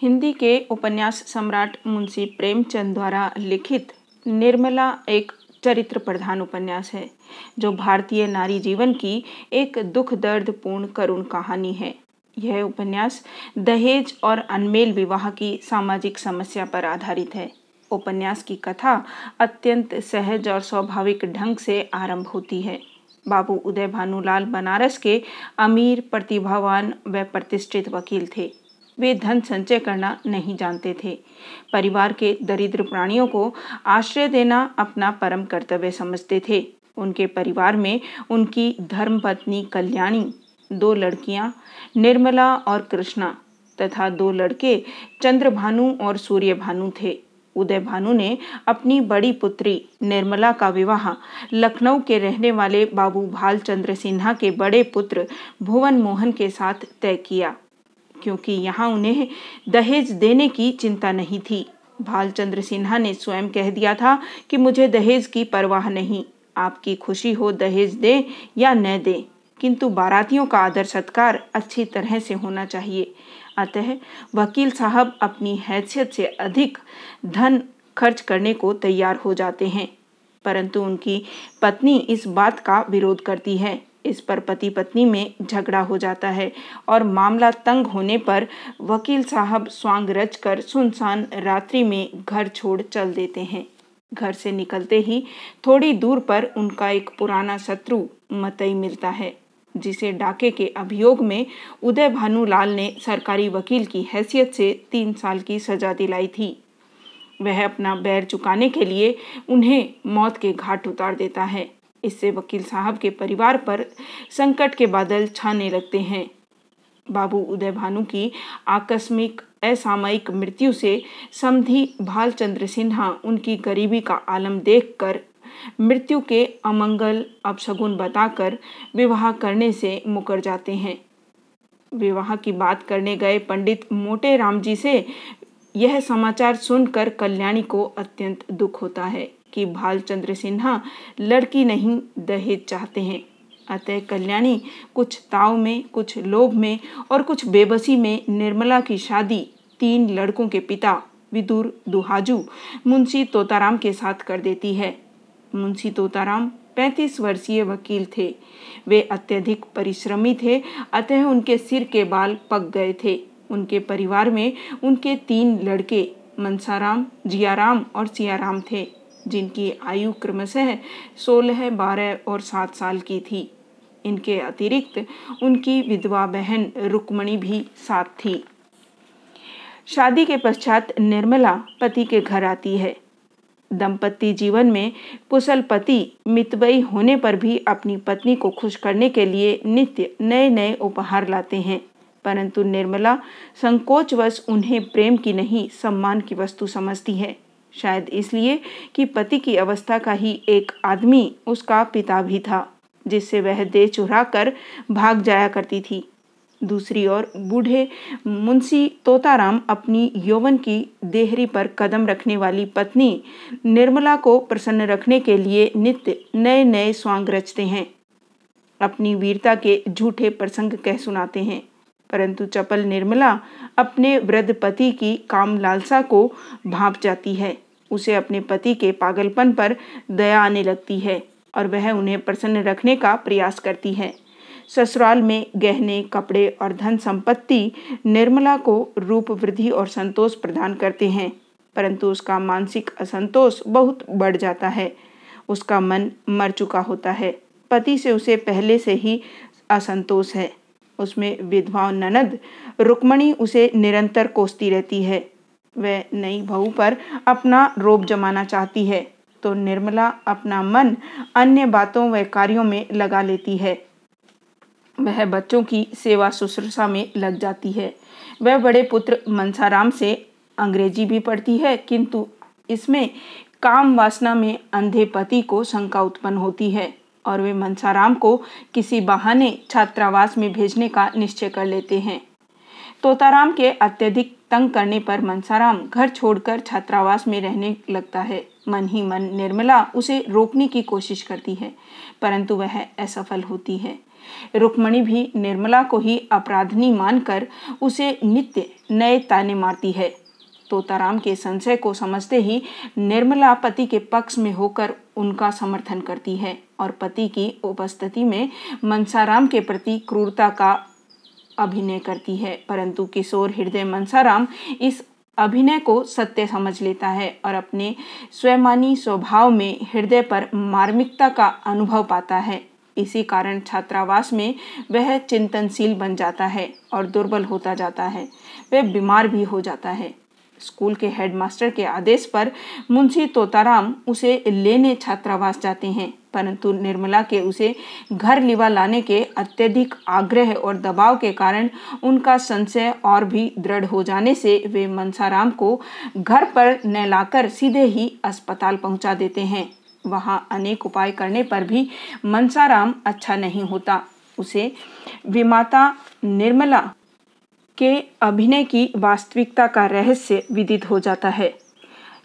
हिंदी के उपन्यास सम्राट मुंशी प्रेमचंद द्वारा लिखित निर्मला एक चरित्र प्रधान उपन्यास है, जो भारतीय नारी जीवन की एक दुख दर्द पूर्ण करुण कहानी है। यह उपन्यास दहेज और अनमेल विवाह की सामाजिक समस्या पर आधारित है। उपन्यास की कथा अत्यंत सहज और स्वाभाविक ढंग से आरंभ होती है। बाबू उदय भानुलाल बनारस के अमीर, प्रतिभावान व प्रतिष्ठित वकील थे। वे धन संचय करना नहीं जानते थे। परिवार के दरिद्र प्राणियों को आश्रय देना अपना परम कर्तव्य समझते थे। उनके परिवार में उनकी धर्मपत्नी कल्याणी, दो लड़कियाँ, निर्मला और कृष्णा, तथा दो लड़के, चंद्रभानु और सूर्यभानु थे। उदय भानु ने अपनी बड़ी पुत्री, निर्मला का विवाह, लखनऊ के रहने वाले बाबू भालचंद्र सिन्हा के बड़े पुत्र भुवन मोहन के साथ तय किया। क्योंकि यहाँ उन्हें दहेज देने की चिंता नहीं थी। भालचंद्र सिन्हा ने स्वयं कह दिया था कि मुझे दहेज की परवाह नहीं, आपकी खुशी हो दहेज दे या न दे, किंतु बारातियों का आदर सत्कार अच्छी तरह से होना चाहिए। अतः वकील साहब अपनी हैसियत से अधिक धन खर्च करने को तैयार हो जाते हैं, परंतु उनकी पत्नी इस बात का विरोध करती है। इस पर पति पत्नी में झगड़ा हो जाता है और मामला तंग होने पर वकील साहब स्वांग रच कर सुनसान रात्रि में घर छोड़ चल देते हैं। घर से निकलते ही थोड़ी दूर पर उनका एक पुराना शत्रु मतई मिलता है, जिसे डाके के अभियोग में उदय भानुलाल ने सरकारी वकील की हैसियत से तीन साल की सजा दिलाई थी। वह अपना बैर चुकाने के लिए उन्हें मौत के घाट उतार देता है। इससे वकील साहब के परिवार पर संकट के बादल छाने लगते हैं। बाबू उदय भानु की आकस्मिक असामयिक मृत्यु से समधि भालचंद्र सिन्हा, उनकी गरीबी का आलम देखकर मृत्यु के अमंगल अपशगुन बताकर विवाह करने से मुकर जाते हैं। विवाह की बात करने गए पंडित मोटे राम जी से यह समाचार सुनकर कल्याणी को अत्यंत दुख होता है। कि भालचंद्र सिन्हा लड़की नहीं दहेज चाहते हैं। अतः कल्याणी कुछ ताव में, कुछ लोभ में और कुछ बेबसी में निर्मला की शादी तीन लड़कों के पिता विदुर दुहाजू, मुंशी तोताराम के साथ कर देती है। मुंशी तोताराम पैंतीस वर्षीय वकील थे। वे अत्यधिक परिश्रमी थे, अतः उनके सिर के बाल पक गए थे। उनके परिवार में उनके तीन लड़के मनसाराम, जियाराम और सियाराम थे। जिनकी आयु क्रमशः सोलह, बारह और सात साल की थी। इनके अतिरिक्त उनकी विधवा बहन रुक्मणी भी साथ थी। शादी के पश्चात निर्मला पति के घर आती है। दंपति जीवन में कुशल पति मितवई होने पर भी अपनी पत्नी को खुश करने के लिए नित्य नए नए उपहार लाते हैं। परंतु निर्मला संकोचवश उन्हें प्रेम की नहीं, सम्मान की वस्तु समझती है। शायद इसलिए कि पति की अवस्था का ही एक आदमी उसका पिता भी था, जिससे वह दे चुरा कर भाग जाया करती थी। दूसरी ओर बूढ़े मुंशी तोताराम अपनी यौवन की देहरी पर कदम रखने वाली पत्नी निर्मला को प्रसन्न रखने के लिए नित्य नए नए स्वांग रचते हैं। अपनी वीरता के झूठे प्रसंग कह सुनाते हैं। परंतु चपल निर्मला अपने वृद्ध पति की काम लालसा को भाप जाती है। उसे अपने पति के पागलपन पर दया आने लगती है और वह उन्हें प्रसन्न रखने का प्रयास करती है। ससुराल में गहने, कपड़े और धन संपत्ति निर्मला को रूप, वृद्धि और संतोष प्रदान करते हैं, परंतु उसका मानसिक असंतोष बहुत बढ़ जाता है। उसका मन मर चुका होता है। पति से उसे पहले से ही असंतोष है। उसमें विधवा ननद, रुक्मणी उसे निरंतर कोसती रहती है। वह नई बहू पर अपना रोब जमाना चाहती है तो निर्मला अपना मन अन्य बातों व कार्यों में लगा लेती है। वह बच्चों की सेवा शुश्रूषा में लग जाती है। वह बड़े पुत्र मनसाराम से अंग्रेज़ी भी पढ़ती है, किंतु इसमें काम वासना में अंधे पति को शंका उत्पन्न होती है। और वे मनसाराम को किसी बहाने छात्रावास में भेजने का निश्चय कर लेते हैं। तोताराम के अत्यधिक तंग करने पर मनसाराम घर छोड़कर छात्रावास में रहने लगता है। मन ही मन निर्मला उसे रोकने की कोशिश करती है, परंतु वह असफल होती है। रुक्मणी भी निर्मला को ही अपराधनी मानकर उसे नित्य नए ताने मारती है। तोताराम के संशय को समझते ही निर्मला पति के पक्ष में होकर उनका समर्थन करती है और पति की उपस्थिति में मनसाराम के प्रति क्रूरता का अभिनय करती है। परंतु किशोर हृदय मनसाराम इस अभिनय को सत्य समझ लेता है और अपने स्वयमानी स्वभाव में हृदय पर मार्मिकता का अनुभव पाता है। इसी कारण छात्रावास में वह चिंतनशील बन जाता है और दुर्बल होता जाता है। वह बीमार भी हो जाता है। स्कूल के हेडमास्टर के आदेश पर मुंशी तोताराम उसे लेने छात्रावास जाते हैं, परंतु निर्मला के उसे घर लिवा लाने के अत्यधिक आग्रह और दबाव के कारण उनका संशय और भी दृढ़ हो जाने से वे मनसाराम को घर पर न लाकर सीधे ही अस्पताल पहुँचा देते हैं। वहाँ अनेक उपाय करने पर भी मनसाराम अच्छा नहीं होता। उसे विमाता निर्मला के अभिनय की वास्तविकता का रहस्य विदित हो जाता है।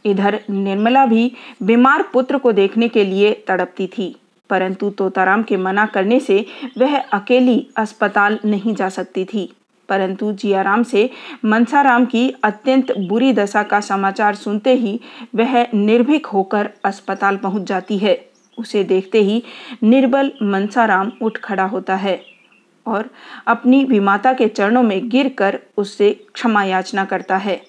इधर निर्मला भी बीमार पुत्र को देखने के लिए तड़पती थी, परंतु तोताराम के मना करने से वह अकेली अस्पताल नहीं जा सकती थी। परंतु जियाराम से मनसाराम की अत्यंत बुरी दशा का समाचार सुनते ही वह निर्भीक होकर अस्पताल पहुँच जाती है। उसे देखते ही निर्बल मनसाराम उठ खड़ा होता है। और अपनी विमाता के चरणों में गिरकर उससे क्षमा याचना करता है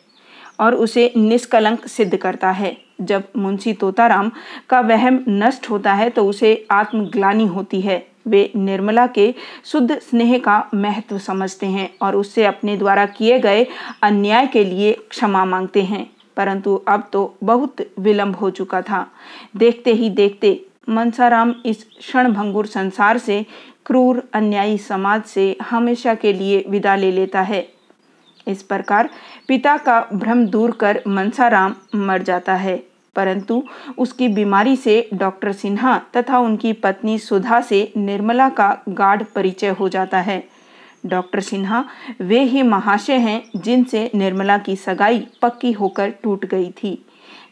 और उसे निष्कलंक सिद्ध करता है। जब मुंशी तोताराम का वहम नष्ट होता है तो उसे आत्मग्लानी होती है। वे निर्मला के शुद्ध स्नेह का महत्व समझते हैं और उससे अपने द्वारा किए गए अन्याय के लिए क्षमा मांगते हैं। परंतु अब तो बहुत विलंब हो चुका था। देखते ही देखते मनसाराम इस क्षणभंगुर संसार से क्रूर अन्यायी समाज से हमेशा के लिए विदा ले लेता है। इस प्रकार पिता का भ्रम दूर कर मनसाराम मर जाता है। परंतु उसकी बीमारी से डॉक्टर सिन्हा तथा उनकी पत्नी सुधा से निर्मला का गाढ़ परिचय हो जाता है। डॉक्टर सिन्हा वे ही महाशय हैं जिनसे निर्मला की सगाई पक्की होकर टूट गई थी।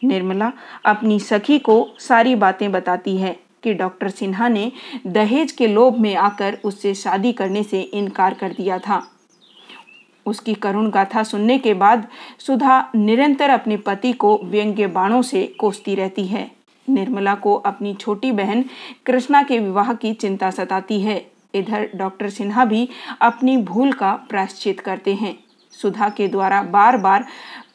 निर्मला अपनी सखी को सारी बातें बताती है। कि डॉक्टर सिन्हा ने दहेज के लोभ में आकर उससे शादी करने से इनकार कर दिया था। उसकी करुण गाथा सुनने के बाद सुधा निरंतर अपने पति को व्यंग्य बाणों से कोसती रहती है। निर्मला को अपनी छोटी बहन कृष्णा के विवाह की चिंता सताती है। इधर डॉक्टर सिन्हा भी अपनी भूल का प्रायश्चित करते हैं। सुधा के द्वारा बार बार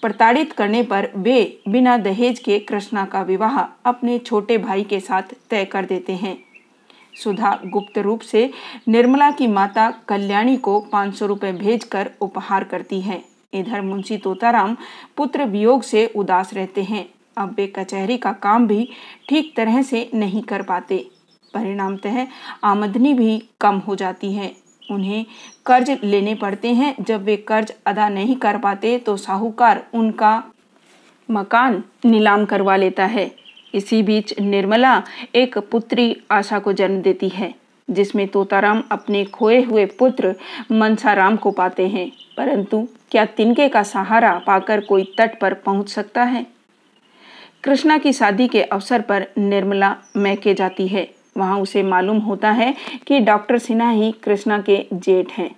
प्रताड़ित करने पर वे बिना दहेज के कृष्णा का विवाह अपने छोटे भाई के साथ तय कर देते हैं। सुधा गुप्त रूप से निर्मला की माता कल्याणी को पाँच सौ रुपये भेजकर उपहार करती है। इधर मुंशी तोताराम पुत्र वियोग से उदास रहते हैं। अब वे कचहरी का काम भी ठीक तरह से नहीं कर पाते। परिणामतः आमदनी भी कम हो जाती है। उन्हें कर्ज लेने पड़ते हैं। जब वे कर्ज अदा नहीं कर पाते तो साहूकार उनका मकान नीलाम करवा लेता है। इसी बीच निर्मला एक पुत्री आशा को जन्म देती है, जिसमें तोताराम अपने खोए हुए पुत्र मनसाराम को पाते हैं। परंतु क्या तिनके का सहारा पाकर कोई तट पर पहुँच सकता है? कृष्णा की शादी के अवसर पर निर्मला मैके जाती है। वहाँ उसे मालूम होता है कि डॉक्टर सिन्हा ही कृष्णा के जेठ हैं,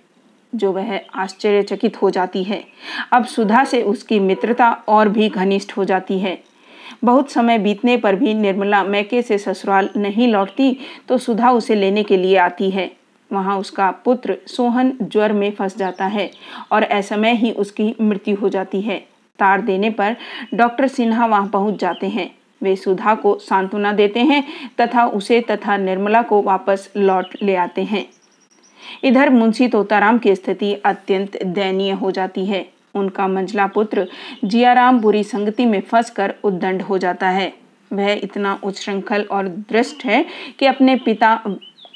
जो वह आश्चर्यचकित हो जाती है। अब सुधा से उसकी मित्रता और भी घनिष्ठ हो जाती है। बहुत समय बीतने पर भी निर्मला मैके से ससुराल नहीं लौटती तो सुधा उसे लेने के लिए आती है। वहाँ उसका पुत्र सोहन ज्वर में फंस जाता है और ऐसमय ही उसकी मृत्यु हो जाती है। तार देने पर डॉक्टर सिन्हा वहाँ पहुँच जाते हैं। वे सुधा को सांत्वना देते हैं तथा उसे तथा निर्मला को वापस लौट ले आते हैं। इधर मुंशी तोताराम की स्थिति अत्यंत दयनीय हो जाती है। उनका मंझला पुत्र जियाराम बुरी संगति में फंसकर उद्दंड हो जाता है। वह इतना उच्छृंखल और दृष्ट है कि अपने पिता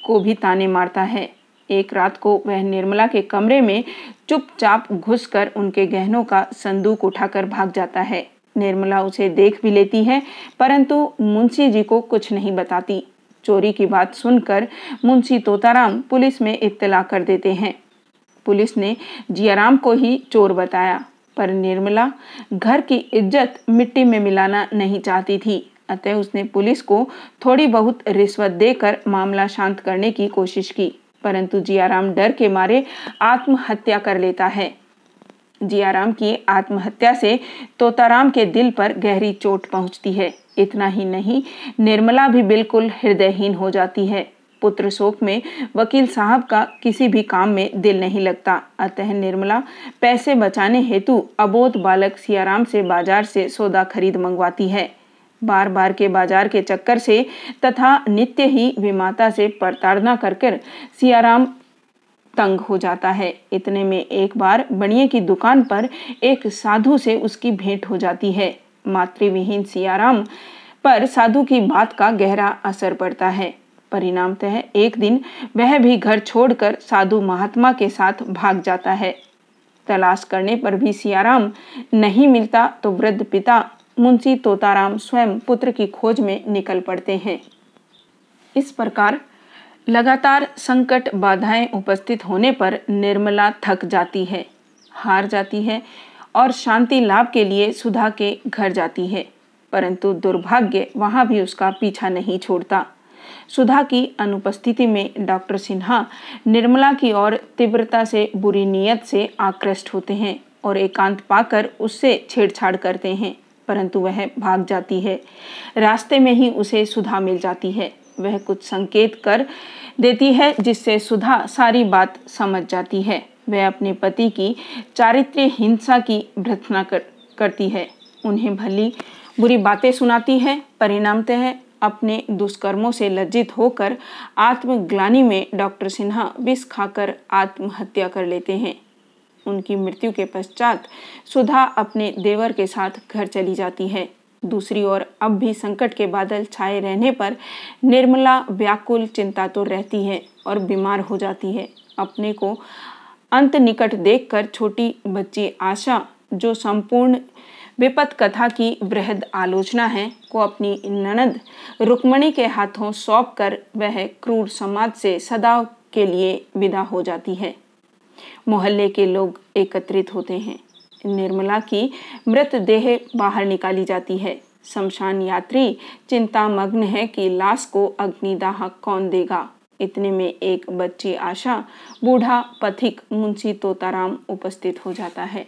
को भी ताने मारता है। एक रात को वह निर्मला के कमरे में चुपचाप घुसकर उनके गहनों का संदूक उठाकर भाग जाता है। निर्मला उसे देख भी लेती है, परंतु मुंशी जी को कुछ नहीं बताती। चोरी की बात सुनकर मुंशी तोताराम पुलिस में इत्तला कर देते हैं। पुलिस ने जियाराम को ही चोर बताया, पर निर्मला घर की इज़्ज़त मिट्टी में मिलाना नहीं चाहती थी। अतः उसने पुलिस को थोड़ी बहुत रिश्वत देकर मामला शांत करने की कोशिश की, परंतु जियाराम डर के मारे आत्महत्या कर लेता है। जियाराम की आत्महत्या से तोताराम के दिल पर गहरी चोट पहुँचती है। इतना ही नहीं, निर्मला भी बिल्कुल हृदयहीन हो जाती है। पुत्र शोक में वकील साहब का किसी भी काम में दिल नहीं लगता। अतः निर्मला पैसे बचाने हेतु अबोध बालक सियाराम से बाज़ार से सौदा खरीद मंगवाती है। बार बार के बाज़ार के चक्कर से तथा नित्य ही विमाता से प्रताड़ना कर कर सियाराम तंग हो जाता है। इतने में एक बार बनिए की दुकान पर एक साधु से उसकी भेंट हो जाती है। मातृविहीन सियाराम पर साधु की बात का गहरा असर पड़ता है। परिणामतः एक दिन वह भी घर छोड़कर साधु महात्मा के साथ भाग जाता है। तलाश करने पर भी सियाराम नहीं मिलता तो वृद्ध पिता मुंशी तोताराम स्वयं पुत्र की खोज में निकल पड़ते हैं। इस प्रकार लगातार संकट बाधाएँ उपस्थित होने पर निर्मला थक जाती है, हार जाती है और शांति लाभ के लिए सुधा के घर जाती है, परंतु दुर्भाग्य वहाँ भी उसका पीछा नहीं छोड़ता। सुधा की अनुपस्थिति में डॉक्टर सिन्हा निर्मला की ओर तीव्रता से बुरी नीयत से आकृष्ट होते हैं और एकांत पाकर उससे छेड़छाड़ करते हैं। परंतु वह भाग जाती है। रास्ते में ही उसे सुधा मिल जाती है। वह कुछ संकेत कर देती है जिससे सुधा सारी बात समझ जाती है। वह अपने पति की चारित्र्य हिंसा की भ्रथना कर, करती है। उन्हें भली बुरी बातें सुनाती है परिणामतः अपने दुष्कर्मों से लज्जित होकर आत्मग्लानी में डॉक्टर सिन्हा विष खाकर आत्महत्या कर लेते हैं। उनकी मृत्यु के पश्चात सुधा अपने देवर के साथ घर चली जाती है। दूसरी ओर अब भी संकट के बादल छाए रहने पर निर्मला व्याकुल चिंता तो रहती है और बीमार हो जाती है। अपने को अंत निकट देखकर छोटी बच्ची आशा, जो संपूर्ण विपत कथा की बृहद आलोचना है, को अपनी ननद रुक्मणी के हाथों सौंप कर वह क्रूर समाज से सदा के लिए विदा हो जाती है। मोहल्ले के लोग एकत्रित होते हैं। निर्मला की मृत देह बाहर निकाली जाती है। शमशान यात्री चिंता मग्न है कि लाश को अग्निदाह कौन देगा? इतने में एक बच्ची आशा, बूढ़ा पथिक मुंशी तोताराम उपस्थित हो जाता है।